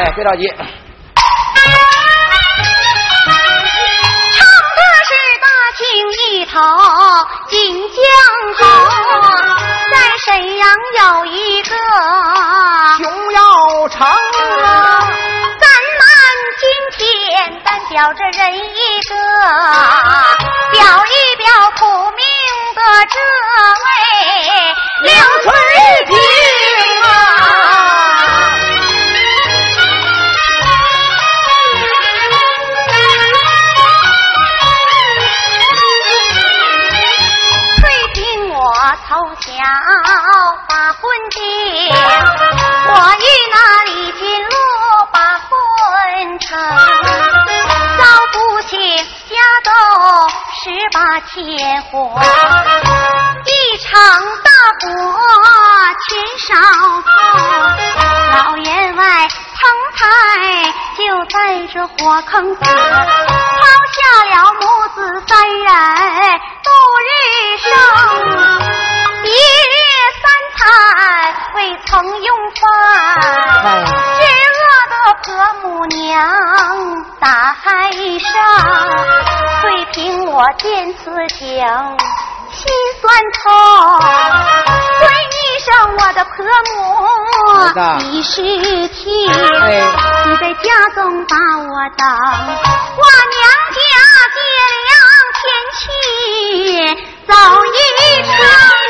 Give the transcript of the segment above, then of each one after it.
哎，别着急。唱的是大庆一头锦江号，在沈阳有一个熊腰城啊，咱们今天单表这人一个，表一表苦命的这位刘翠萍十八千火，一场大火全烧透，老员外彭太就在这火坑中，抛下了母子三人度日生。一日三餐未曾用饭，哎只饿得婆母娘打嗨上。翠萍我见此景，心酸痛。问一声我的婆母，你是听？哎你在家中把我等，我娘家借粮天气走一趟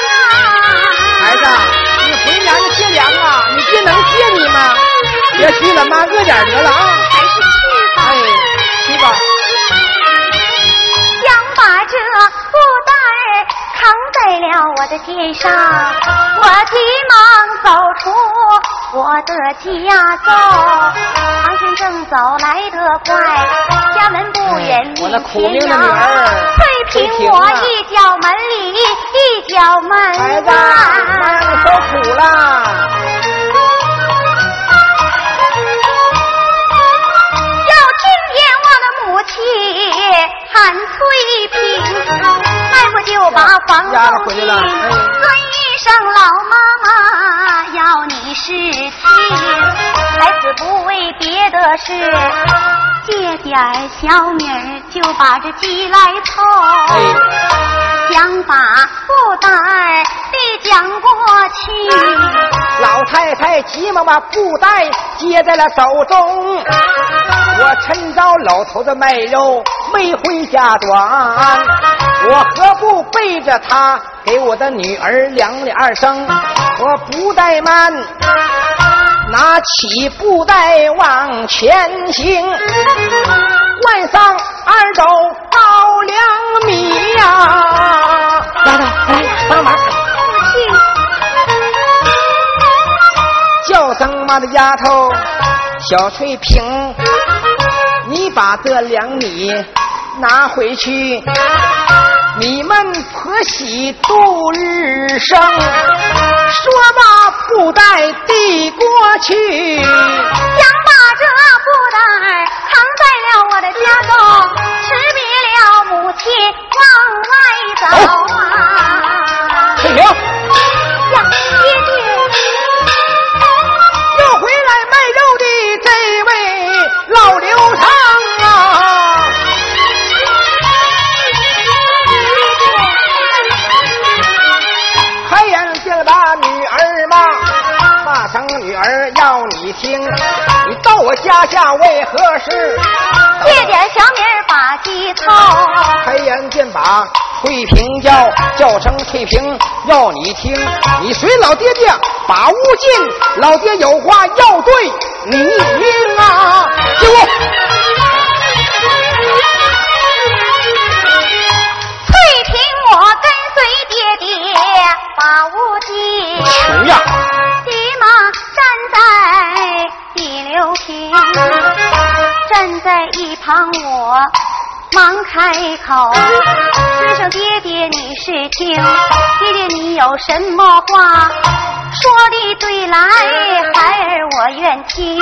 啊。孩子，你回娘家借粮啊，你爹能借你吗？别去了，妈饿点得了啊。还是去吧。哎，去吧。想把这布袋扛在了我的肩上，我急忙走出我的家走。唐先正走来得快，家门不远哎我那苦命的女儿翠萍翠萍啊我一脚门里一脚门，外。妈你受苦了。翠屏，迈步就把房丫头中进，尊一声老妈妈，要你。是亲，来此不为别的事，借点小米就把这鸡来凑。想把布袋儿递讲过去。老太太急忙把布袋接在了手中，我趁着老头子卖肉没回家短，我何不背着他给我的女儿量了二声？我不怠慢，拿起布袋往前行，换上二斗高粱米呀、丫头，来帮个忙。叫声妈的丫头，小翠萍，你把这两米拿回去，你们婆媳度日生。说罢，布袋递过去，想把这布袋听，你到我家下为何事？借点小米儿把鸡凑，开眼见把翠屏叫，叫声翠屏要你听，你随老爹爹把屋进，老爹有话要对你听啊！进屋。翠屏我跟随爹爹把屋进。穷呀！旁我忙开口，说声爹爹你是听，爹爹你有什么话？说的对来，孩儿我愿听。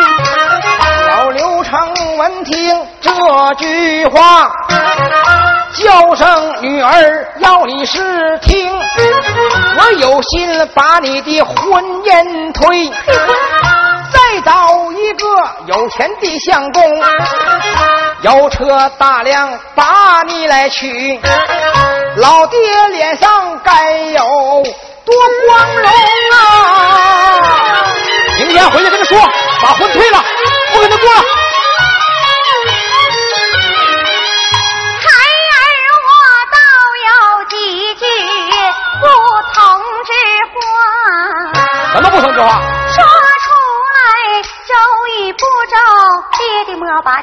老刘成闻听这句话，叫声女儿要你是听，我有心把你的婚姻推，再找一一个有钱的相公，有车大梁把你来娶，老爹脸上该有多光荣啊！明天回去跟他说，把婚退了，不跟他过了。不同之话，什么不同之话？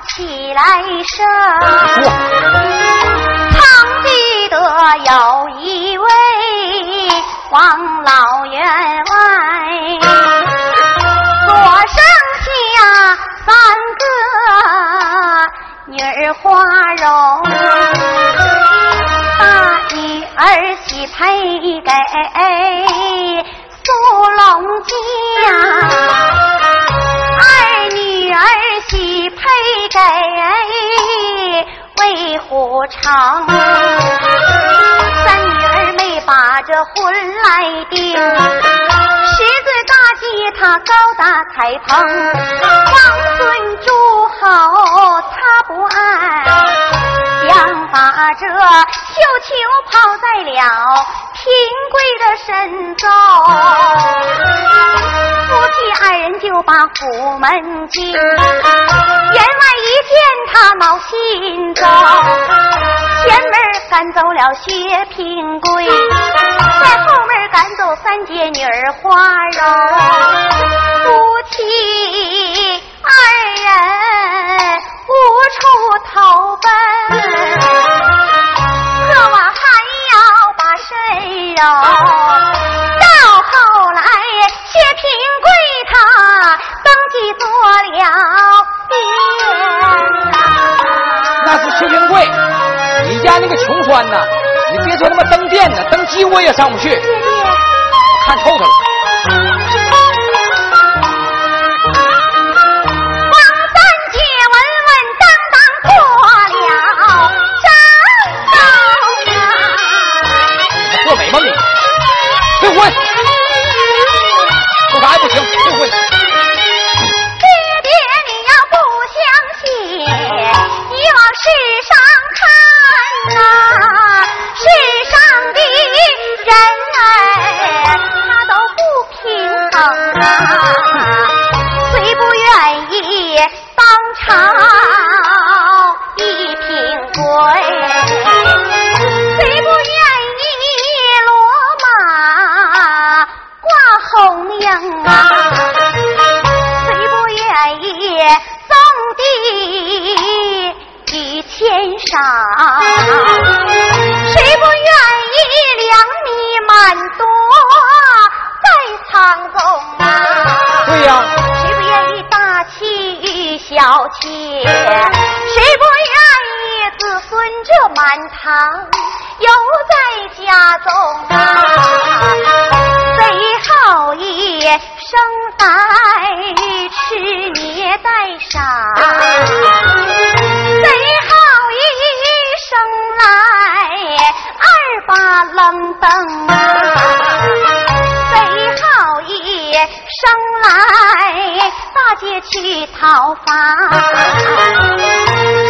起来生。常记得有一位王老员外，左生下三个女儿花容，大女儿喜配给。苏龙家，配给魏虎长，三女儿没把这婚来定，十字大吉他高大彩棚，王孙诸侯他不爱。把这绣球抛在了平贵的身中，夫妻二人就把府门进，员外一见他恼心中，前门赶走了薛平贵，在后门赶走三姐女儿花容，夫妻二人。无处投奔，有。到后来，薛平贵他登基做了殿。那是薛平贵，你家那个穷酸呐！你别说他妈登殿呢，登基我也上不去。我看透他了。离婚不答也不行离婚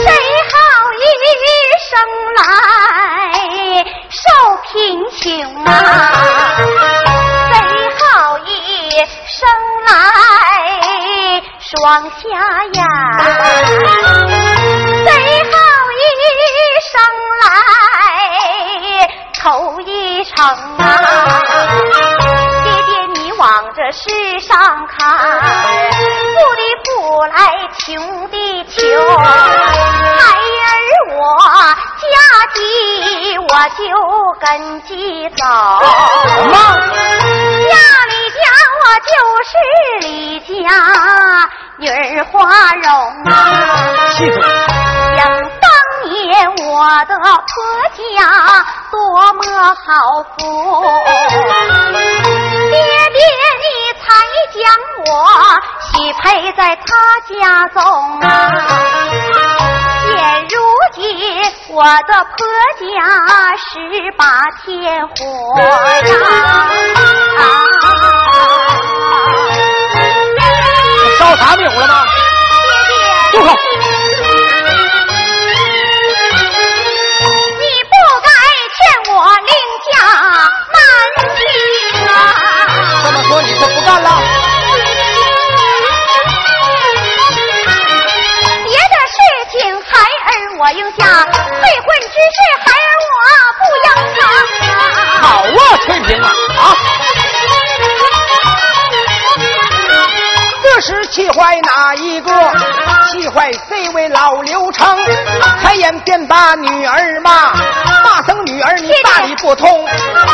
谁好一生来受贫穷啊？谁好一生来双下呀？谁好一生来愁一程啊？爹爹你往这世上看跟鸡走，妈，家里家我就是李家女儿花容啊。想当年我的婆家多么好福，爹爹将我许配在他家中，现如今我的婆家十八天火呀！烧啥没有了吗？住口！你不该欠我另嫁难平啊！这么说，你就不干了？我应下退婚之事孩儿我不要他好啊翠萍啊。啊这时气坏哪一个？气坏这位老刘成开眼便把女儿骂骂声女儿你大理不通。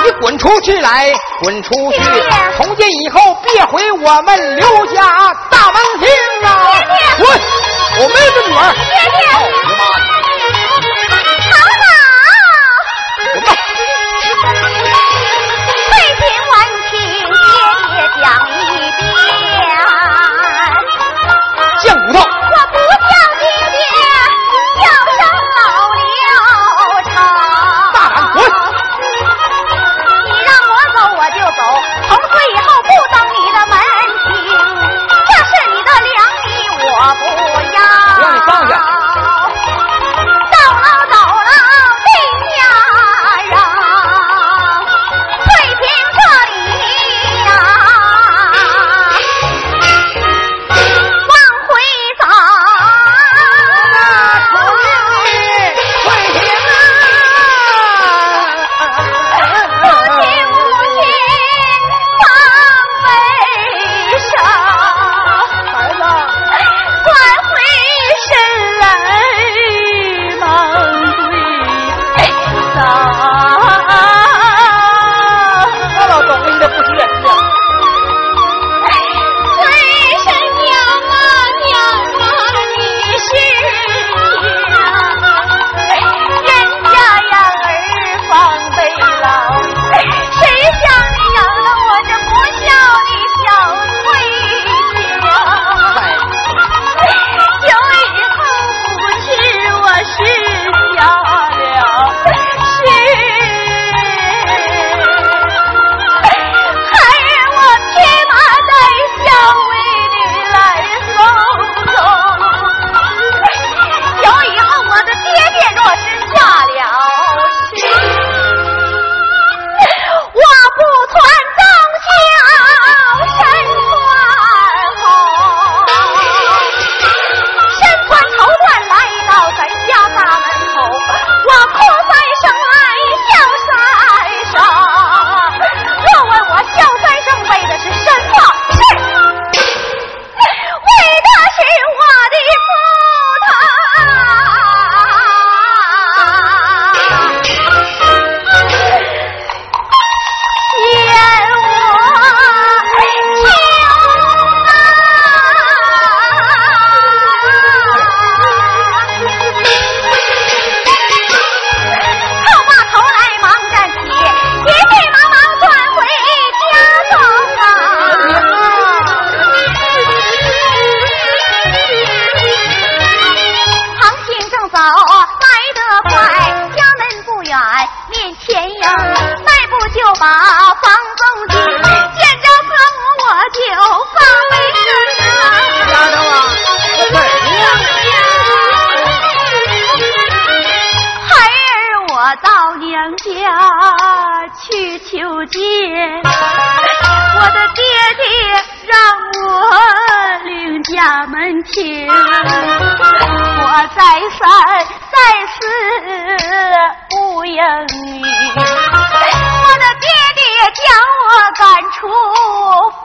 你滚出去来滚出去从今以后别回我们刘家大门厅啊。滚我没有女儿。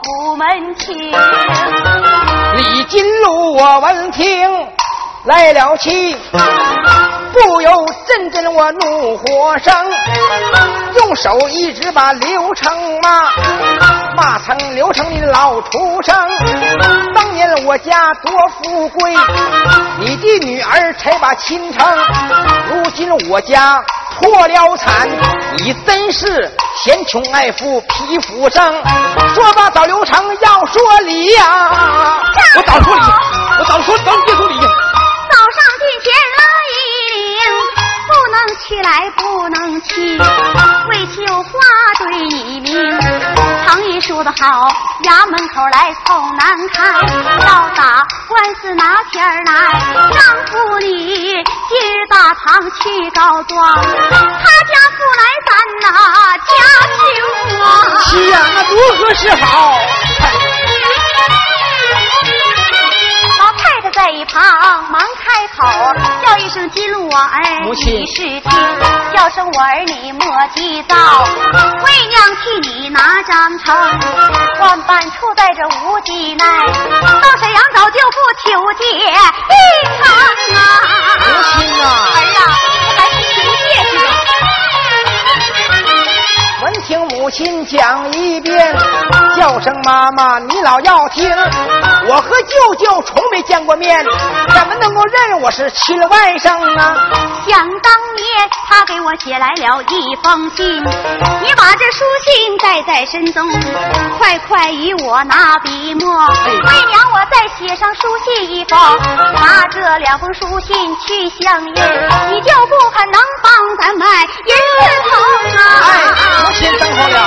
楚门前。李金路我闻听来了气不由阵阵我怒火生用手一直把刘成骂骂成刘成你老畜生当年我家多富贵你的女儿才把亲成如今我家破了产你真是嫌穷爱富，皮肤生。说吧，早留成，要说理呀。我早说理，我早说，早你别说理。早上进前了。能去来不能去为求花对你明常言说的好衙门口来口难开要打官司拿钱来丈夫你今日大堂去告状他家不来咱那家庭啊是啊那如何是好在一旁忙开口，叫一声金我儿，你是听；叫声我儿，你莫急躁。为娘替你拿章程，万般处在这无计奈。到沈阳早就不求借一场啊！母亲啊，儿啊，还是求借去吧。闻听母亲讲一遍，叫声妈妈，你老要听。我和舅舅从没见过面，怎么能够认我是亲外甥啊？想当年，他给我写来了一封信，你把这书信带在身中，快快与我拿笔墨，为娘我再写上书信一封，拿这两封书信去相印，你就不可能咱买银子头啊？哎，我先等候了。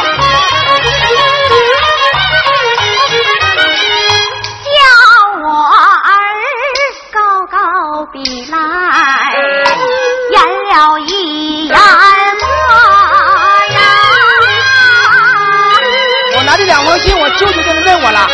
叫我儿高高比来，演了一眼墨呀。我拿这两封信，我舅舅就能认我了。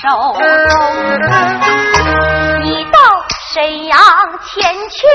手中。你到沈阳前去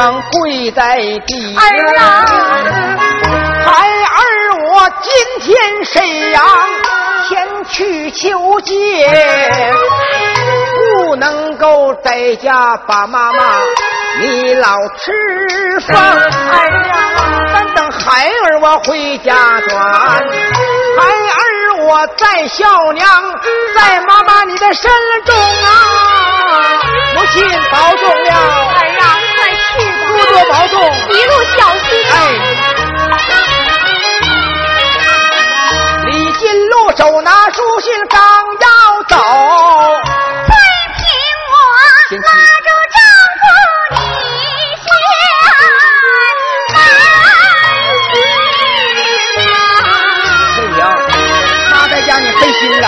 忙跪在地。儿啊，孩儿，我今天沈阳前去求见。不能够在家把妈妈你老吃饭，儿呀，但等孩儿我回家转，孩儿我在孝娘在妈妈你的身中啊，母亲保重了，儿啊，快去吧，一路保，一路小心。李金路手拿书信刚要走，翠萍我拉住丈夫你相送。翠屏，他在家你费心了，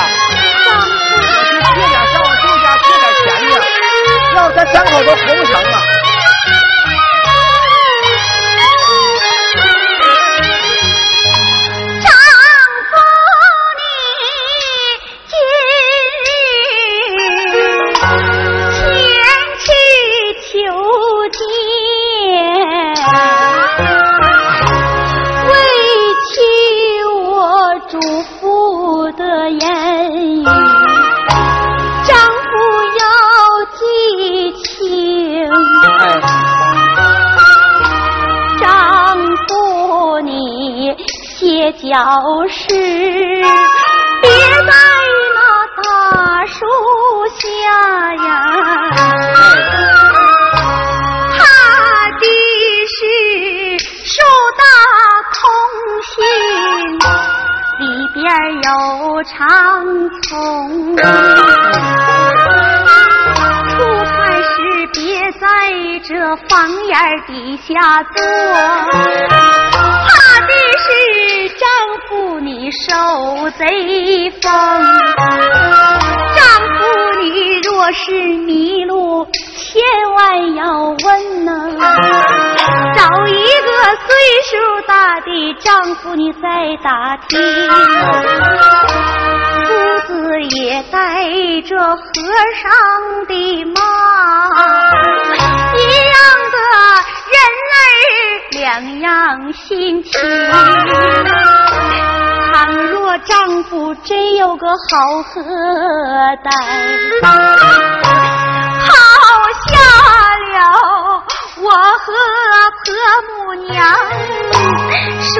去借点，上我舅家借点钱去了，要不咱三口子活不下。要是，别在那大树下呀。怕的是树大空心，里边有长虫。出汗时别在这房檐底下坐。受贼风，丈夫你若是迷路，千万要问呐。找一个岁数大的丈夫你再打听。夫子也戴着和尚的帽，一样的人儿两样心情。倘若丈夫真有个好荷担，抛下了我和婆母娘，谁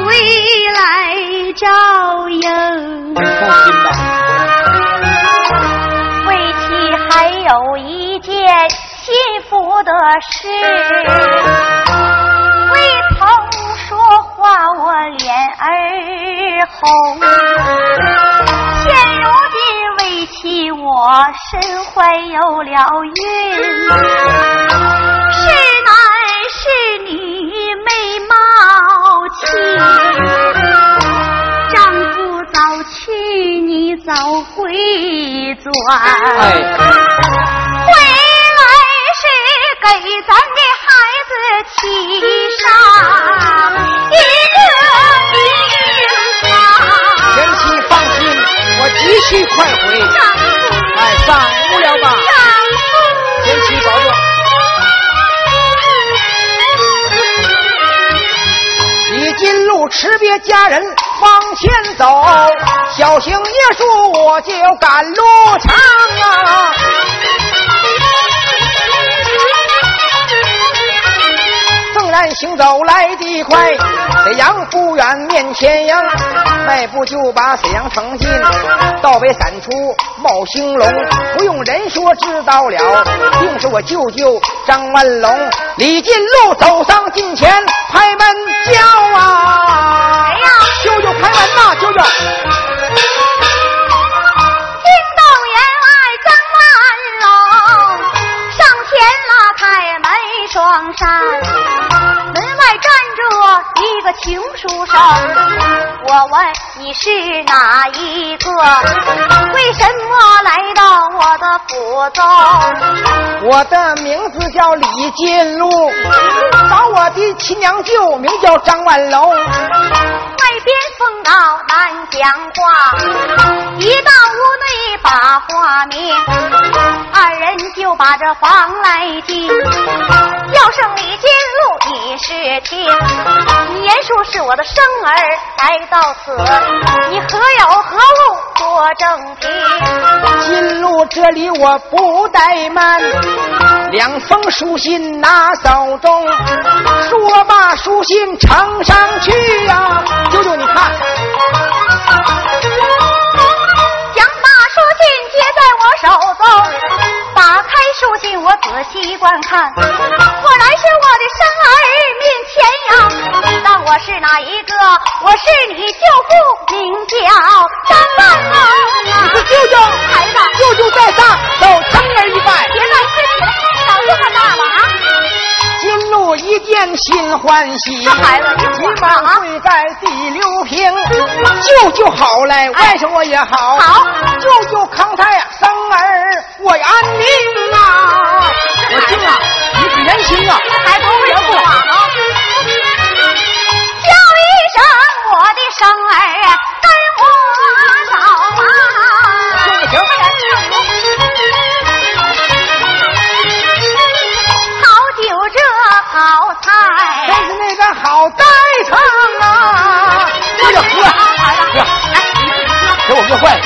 来照应？放心吧。为妻还有一件幸福的事。说话我脸儿红，现如今为妻我身怀有了孕，是男是女没毛气，丈夫早去你早回转，回来是给咱的孩身上一个兵长，贤妻放心，我急需快回，哎，耽误了吧？贤妻保重。李金路辞别家人，往前走，小行夜宿，我就赶路长啊。行走来得快，沈阳不远面前迎，迈步就把沈阳城进，道北三处冒兴隆，不用人说知道了，定是我舅舅张万龙。李进禄走上近前，拍门叫啊！哎呀？舅舅开门呐，舅舅。听到员外张万龙上前拉开门双扇。一个穷书生，我问你是哪一个？为什么来到我的府中？我的名字叫李金禄，找我的亲娘舅名叫张万楼。外边风闹难讲话，一到屋内把话明，二人就把这房来进。要胜李金禄，你是听。言说是我的生儿来到此，你何有何物做证凭？金路这里我不怠慢，两封书信拿手中，说罢书信呈上去呀。舅舅你看，接在我手中，打开书信我仔细观看，果然是我的生儿。面前呀，但我是哪一个？我是你舅父，名叫张万龙啊！你是舅舅，孩子，舅舅在上，都成人一拜。别一见心欢喜，这孩子急忙跪在地六平。舅舅好嘞，外甥我也好。好，舅舅康泰生儿，我安宁啊！我听啊，你是年轻啊，还不会说话吗？叫一声我的生儿，给我喝坏。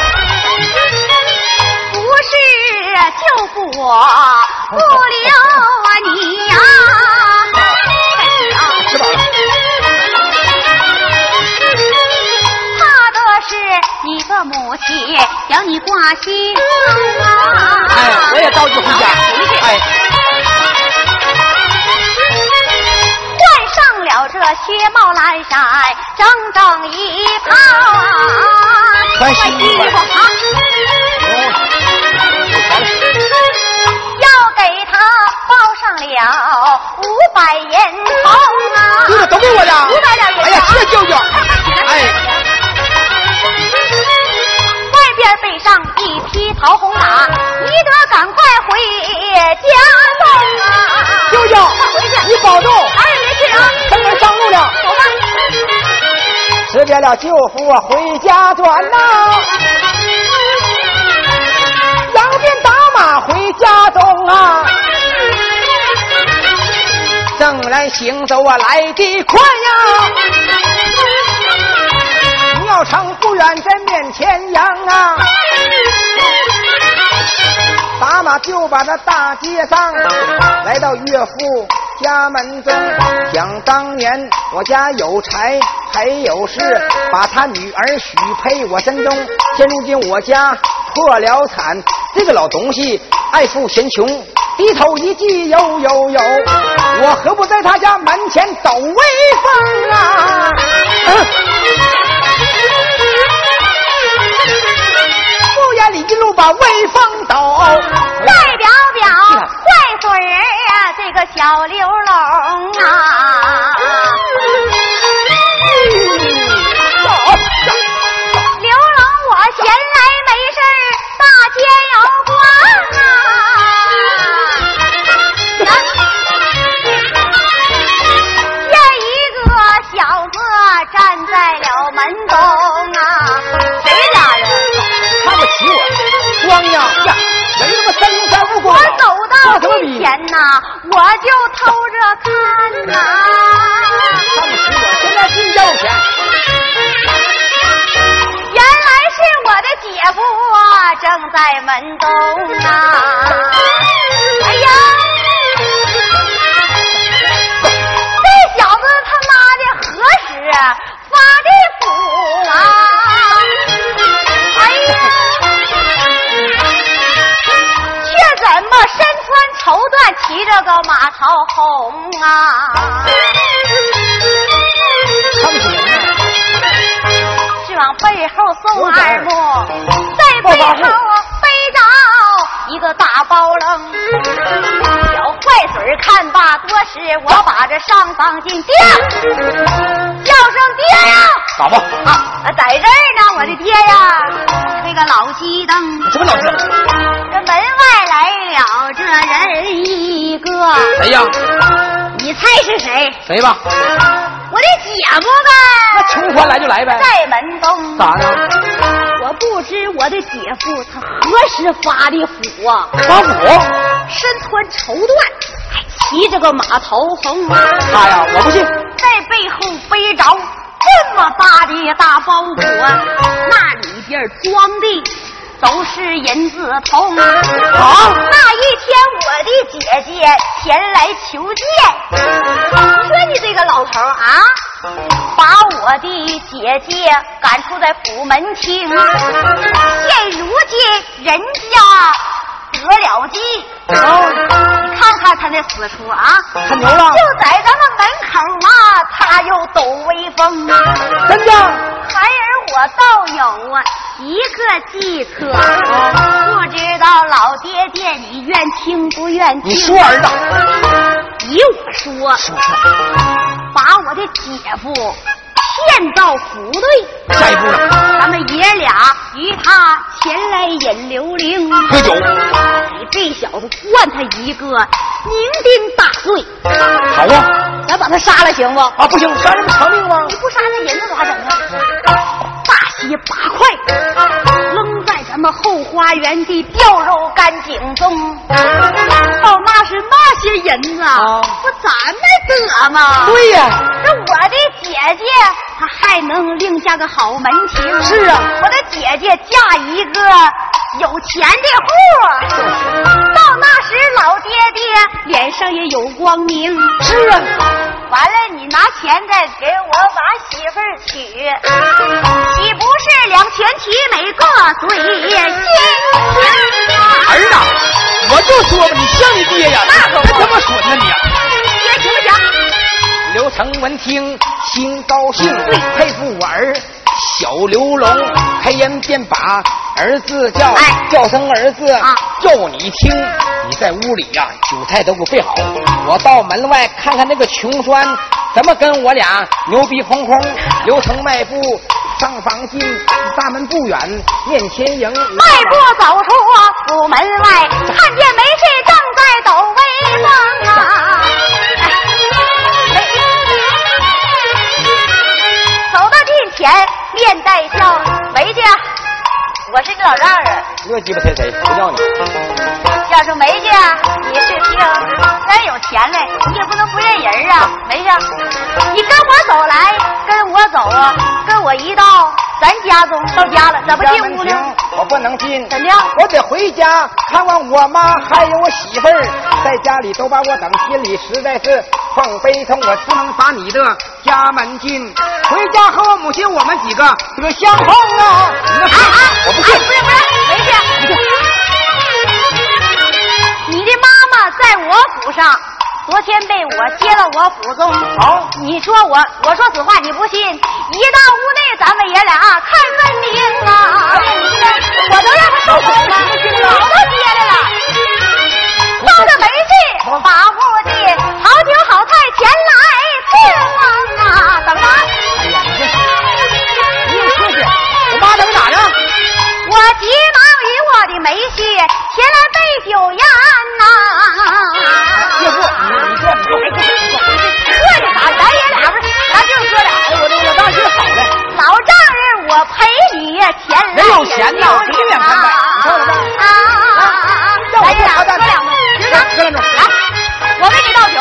不是就不我不留啊你呀。吃饱了。叫你挂心。哎，我也着急回家。哎，换上了这靴帽蓝衫，整整一套啊。穿新衣服。要给他包上了五百银头啊！这个都给我的。五百两银哎呀，谢舅舅。哎。外边背上一匹桃红马，你得赶快回家中啊！舅舅，你保重。哎，年轻人，咱们上路了。走吧。辞别了舅父，回家转呐。扬鞭打马回家中啊。正然行走啊，来得快呀！庙场不远在面前扬啊。打马就把那大街上来到岳父家门中，想当年我家有财还有是，把他女儿许配我身中。现如今我家破了产，这个老东西爱富嫌穷，低头一记有有有，我何不在他家门前抖威风啊？嗯不言里一路把威风抖。坏表表坏嘴儿啊，这个小刘龙啊。我就偷着看呐。看不起我，现在进要钱。原来是我的姐夫，正在门东啊。哎呀，这小子他妈的何时啊缎，骑着个马桃红啊？是往背后送二目，在背后背着一个大包楞。小坏嘴儿看罢多时，我把这上房进爹，叫声爹呀！咋吧？啊，在这儿呢，我的爹呀！这个老鸡灯，什么老师？这门外来了这人一个，谁呀？你猜是谁？谁吧？我的姐夫呗那呗，穷欢来就来呗。在门东。咋的？我不知我的姐夫他何时发的福啊？发火？身穿绸缎，还骑着个马头红，他呀，我不信。在背后背着这么大的大包裹，那里边装的都是银子铜。啊那一天我的姐姐前来求见，你说你这个老头啊，把我的姐姐赶出在府门厅，现如今人家得了计。哦，你看看他那死处啊，他牛了？就在咱们门口啊，他又抖威风。真的？孩儿我倒有啊一个计策，不知道老爹爹你愿听不愿听？你说儿子，依我说，说说，把我的姐夫骗到府队，下一步呢？咱们爷俩与他前来引刘伶，喝酒。你这小子灌他一个酩酊大醉。好啊。咱把他杀了行不？啊，不行，杀人不偿命吗？你不杀那银子咋整啊？大卸八块，咱们后花园的吊肉干井中。到那是那些银子啊不咱们得吗？对呀、这我的姐姐，她还能另嫁个好门庭。是啊我的姐姐嫁一个有钱的户，到那时老爹爹脸上也有光明。是啊，完了，你拿钱再给我把媳妇儿娶，岂不是两全其美，各随心儿子，我就说吧，你像你爹呀，那可不这么损呢你。爹请讲。刘成闻听心高兴，佩服我儿小刘龙，开言便把儿子叫，哎叫声儿子啊要你听。你在屋里呀、酒菜都给我备好，我到门外看看那个穷酸怎么跟我俩牛逼哄哄。刘成迈步上房进，大门不远，面前迎。迈步走出府门外，看见梅氏正在抖威风啊！走到近前，面带笑，没家，我是你老丈人，这鸡巴谁谁不叫你？要是没家，你是听，咱有钱嘞，你也不能不认人啊，没事，你跟我走来，跟我走啊，跟我一道，咱家中到家了，怎么进屋呢？我不能进。怎的？我得回家看望我妈，还有我媳妇儿，在家里都把我等，心里实在是放悲痛。我不能把你的家门进，回家和我母亲我们几个得相逢啊！你那哎哎，我不哎，不信。是不是，梅姐，你的妈妈在我府上，昨天被我接到我府中。好，你说我，我说此话你不信，一到屋内咱们爷俩看分明啊！我都让他受苦了，我都接来了。到了没事，把户的好酒好菜前来伺候啊！怎么着？哎呀，你这你也客气，我妈能咋样？我急忙与我的梅婿前来备酒宴呐、你坐，你坐，你坐。客气啥？咱爷俩不是，咱就哥俩。我我当时好了，老丈人，我陪你前来没有钱呐有这两千块你看我这啊啊啊！让我咱爷俩喝两杯喝两杯，行喝两杯来，我给你倒酒，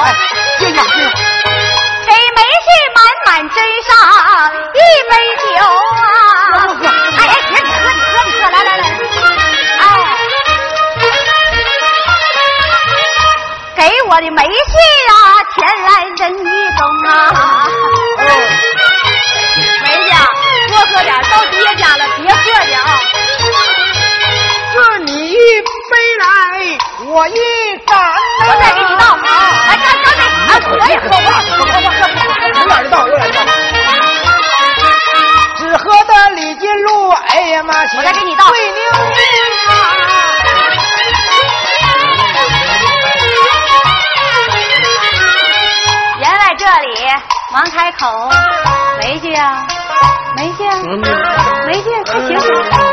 给梅氏满满斟上一杯酒啊！哎哎，你喝，你喝，你喝，来来来，哎。给我的梅婿啊，前来人一中啊！梅家，多喝点，到爹家了别喝点啊！是你一杯来，我一盏呐。我再给你倒，哎，干干杯！哎，我也喝喝吧，喝吧，喝吧，有点的倒，有点的倒。只喝的李金路，哎呀妈，我再给你倒最宁宁啊！员外这里忙开口，没去啊，没去啊，没去，快醒醒，快点的，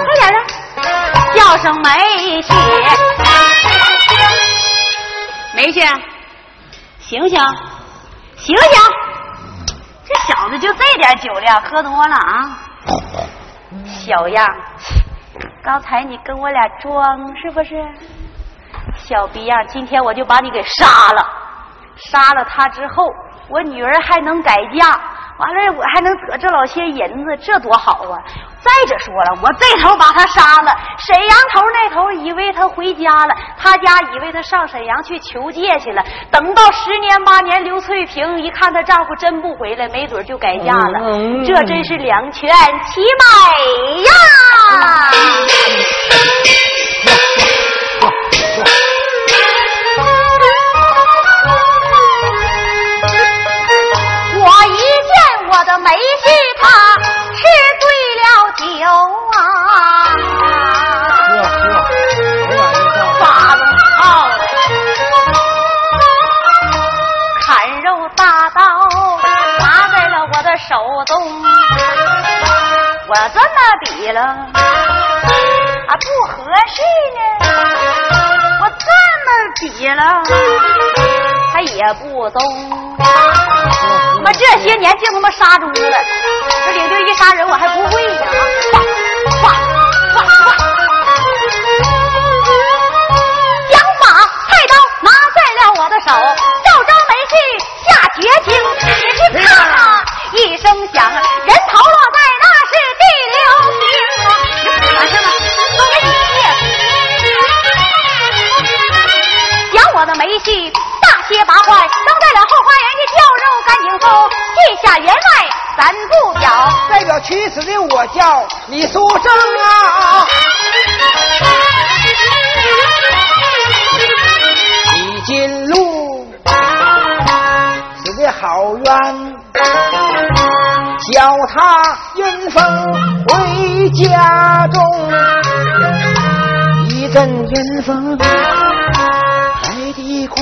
叫声梅婿，梅婿，醒醒，醒醒，这小子就这点酒量，喝多了啊，小样，刚才你跟我俩装是不是？小逼样，今天我就把你给杀了。杀了他之后，我女儿还能改嫁，完了我还能得这老些银子，这多好啊！再者说了，我这头把他杀了，沈阳头那头以为他回家了，他家以为他上沈阳去求借去了。等到十年八年，刘翠萍一看她丈夫真不回来，没准就改嫁了。嗯这真是两全其美呀！我 手中，我这么比了啊不合适呢，我这么比了他也不中。他妈这些年净他妈杀猪了，这领队一杀人我还不会呢啊！咵咵咵咵，将把菜刀拿在了我的手，赵章梅婿下绝情，只是啪一声响，人头落在那是地流平啊！完事了，都给你将我的梅戏大卸八块，扔在了后花园的吊肉干净风，系下员外咱不表。代表屈死的我叫李书生啊。李金路死的好冤，叫他云峰回家中，一阵云风来得快，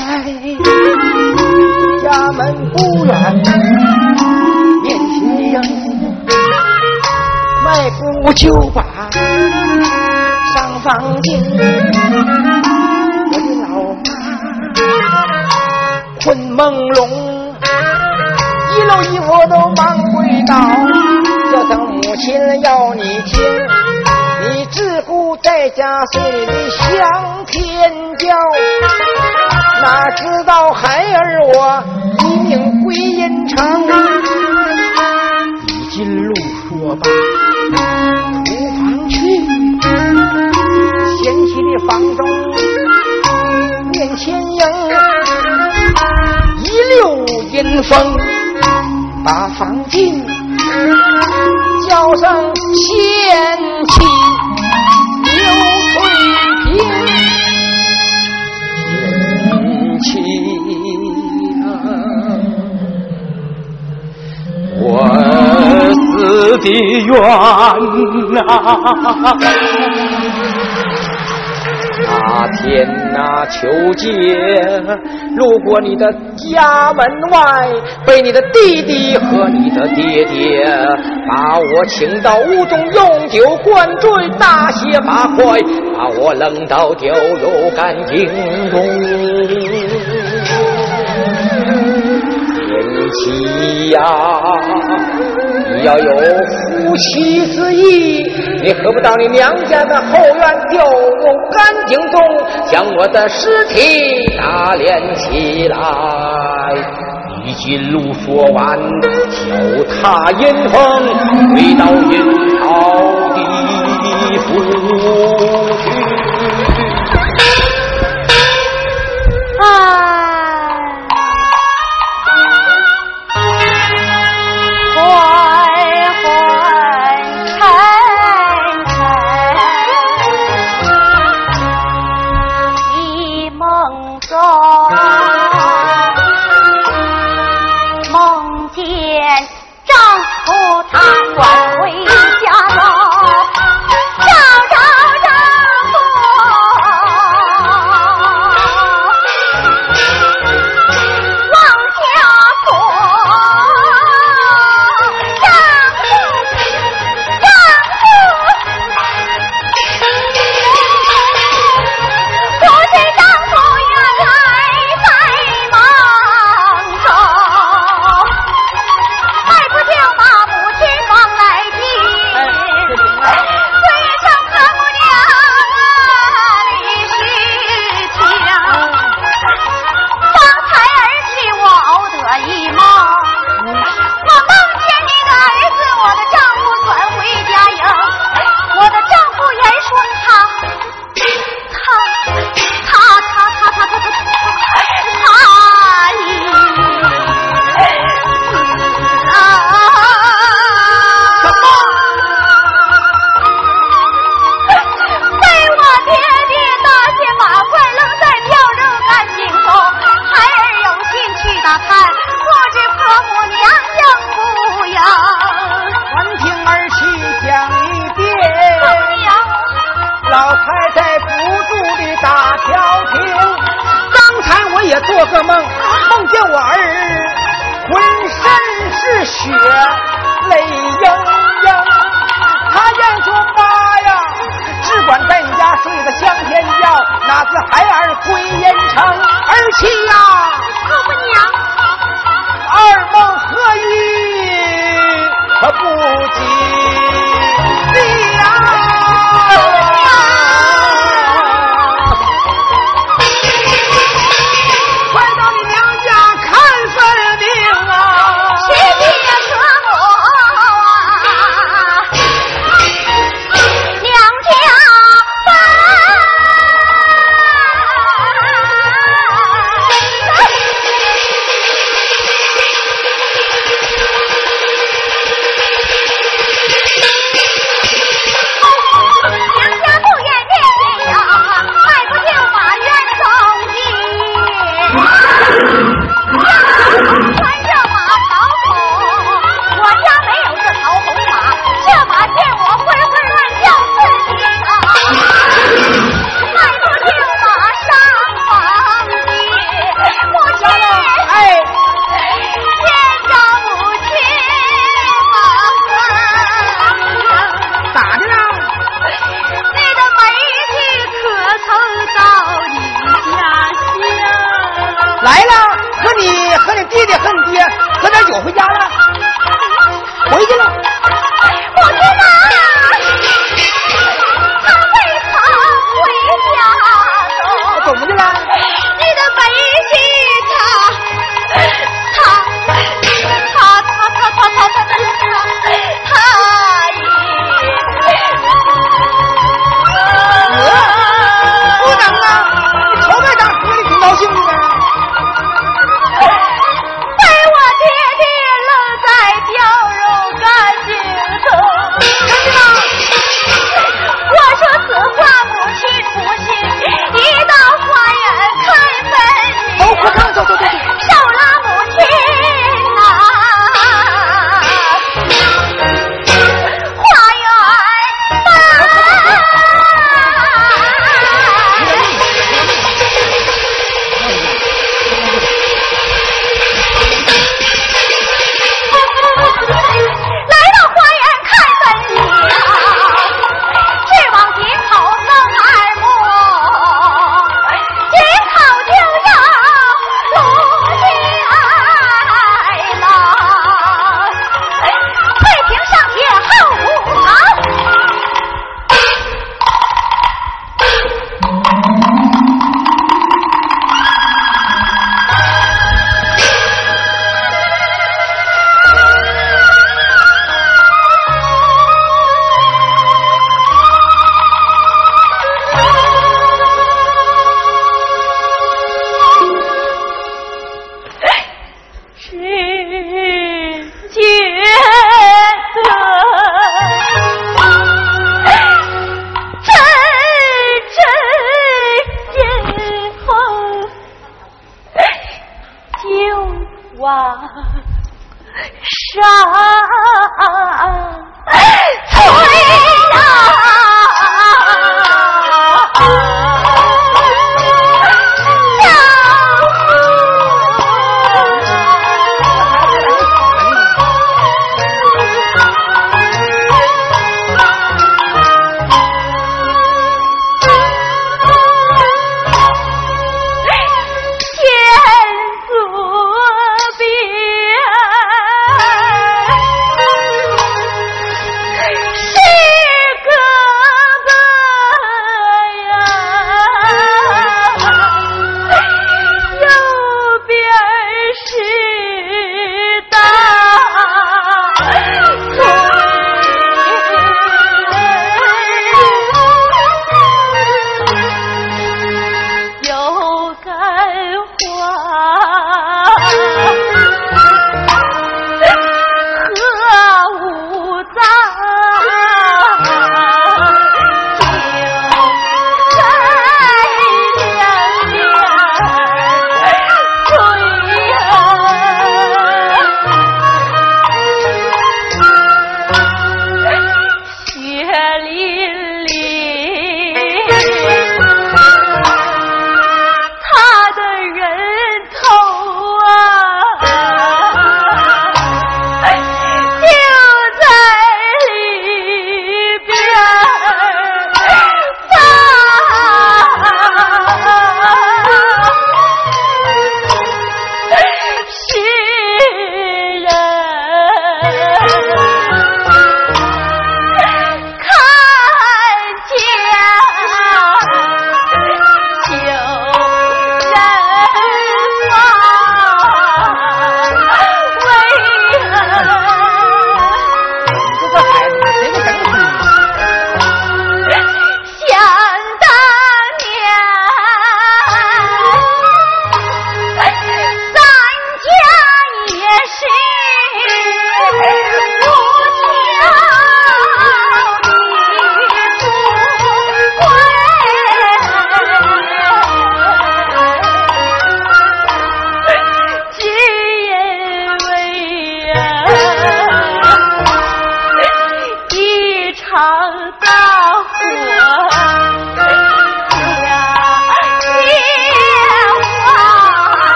家门不远，迈步就把上房进，我的老妈困朦胧，一楼衣服都忙跪倒，这声母亲要你听，你自顾在家睡的向天叫，哪知道孩儿我一命归阴城。李金路说罢，厨房去，掀起的房中面前迎，一溜阴风把房进，叫声仙气牛翠屏，仙气。的冤呐、那天那秋节，路过你的家门外，被你的弟弟和你的爹爹把我请到屋中用酒灌醉，大卸八块，把我扔到吊肉干井中。天妻呀，要有夫妻之意，你何不到你娘家的后院丢入干井中，将我的尸体打连起来？李金路说完，脚踏阴风，回到阴曹地府去。啊，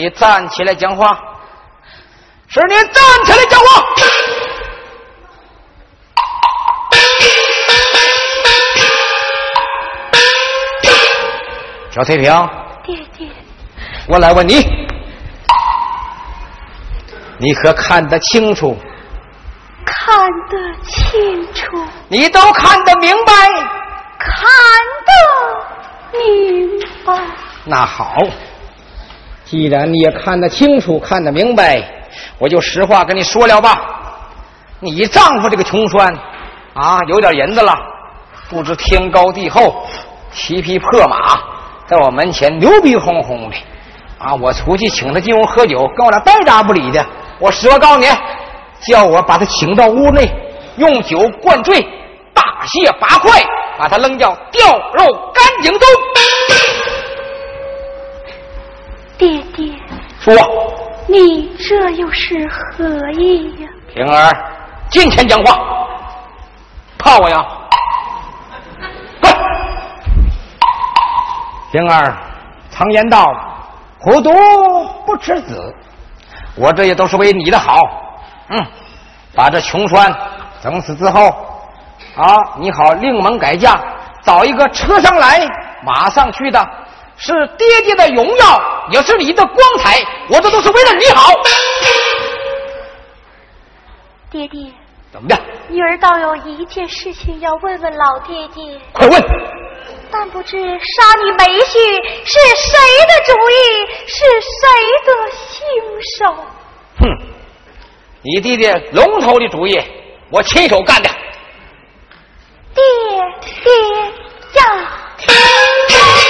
你站起来讲话，是你站起来讲话。小翠萍，爹爹，我来问你，你可看得清楚？看得清楚。你都看得明白？看得明白。那好。既然你也看得清楚、看得明白，我就实话跟你说了吧。你丈夫这个穷酸，啊，有点银子了，不知天高地厚，骑匹破马，在我门前牛逼哄哄的，啊，我出去请他进屋喝酒，跟我俩呆打不理的。我实话告诉你，叫我把他请到屋内，用酒灌醉，大卸八块，把他扔掉吊肉干净中。爹爹，说，你这又是何意呀？平儿，今天讲话，怕我呀？滚！平儿，常言道，虎毒不吃子，我这也都是为你的好。嗯，把这穷酸整死之后，啊，你好另门改嫁，找一个车上来马上去的。是爹爹的荣耀，也是你的光彩。我这都是为了你好。爹爹，怎么的？女儿倒有一件事情要问问老爹爹。快问！但不知杀你梅婿是谁的主意，是谁的凶手？哼，你弟弟龙头的主意，我亲手干的。爹爹呀！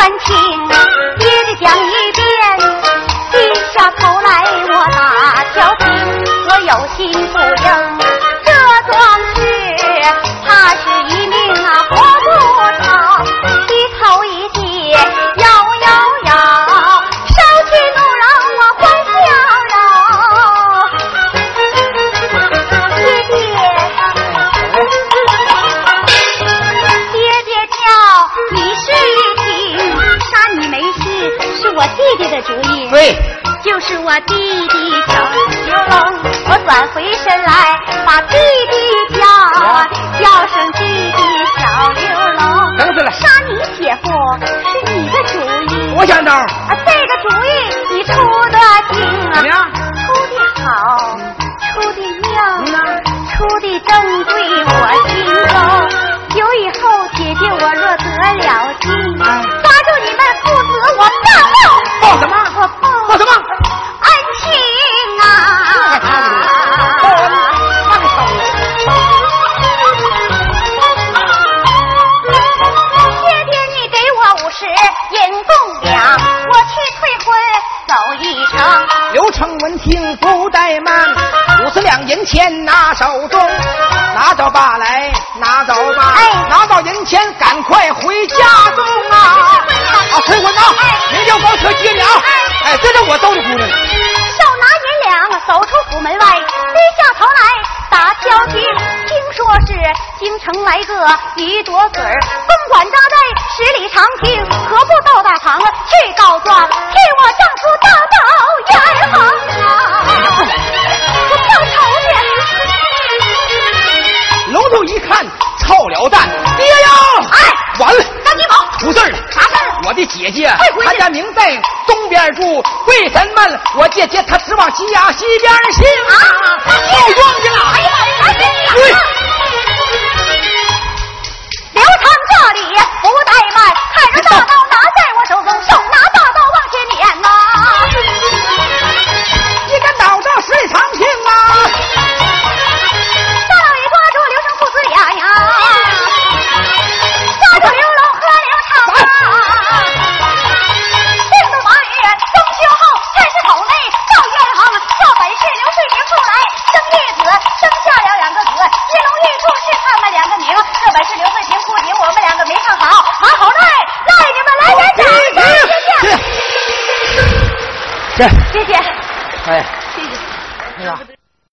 回平万情，爹爹讲一遍，低下头来我打调皮，我有心不应是我弟弟郑九龙，我转回身来把弟弟叫，叫声弟弟小刘龙。等死了杀你姐夫是你的主意。我想招。啊，这个主意你出的精啊怎么，样？出的好，出的妙，出的正对我心中。有以后姐姐我若得了劲，钱拿手中，拿走吧来，拿走吧，哎拿到银钱赶快回家中啊！啊，催婚啊！明天包车接你啊！哎，这是我兜里姑娘。手拿银两，走出府门外，低下头来打挑听。听说是京城来个一朵子儿，公馆扎在十里长亭，何不到大堂去告状，替我丈夫大道远航啊！头一看，操了蛋！爹呀！哎，完了，赶紧跑！出事儿了！啥事儿？我的姐姐快回，去她家明在东边住，为什么我姐姐她只往西呀西边行啊告状去了！哎呀妈呀！赶紧对呀！刘长这里不怠慢，看着大刀拿在我手中，是刘慧萍不仅我们两个没唱好，好好赖赖你们来点掌声，谢谢。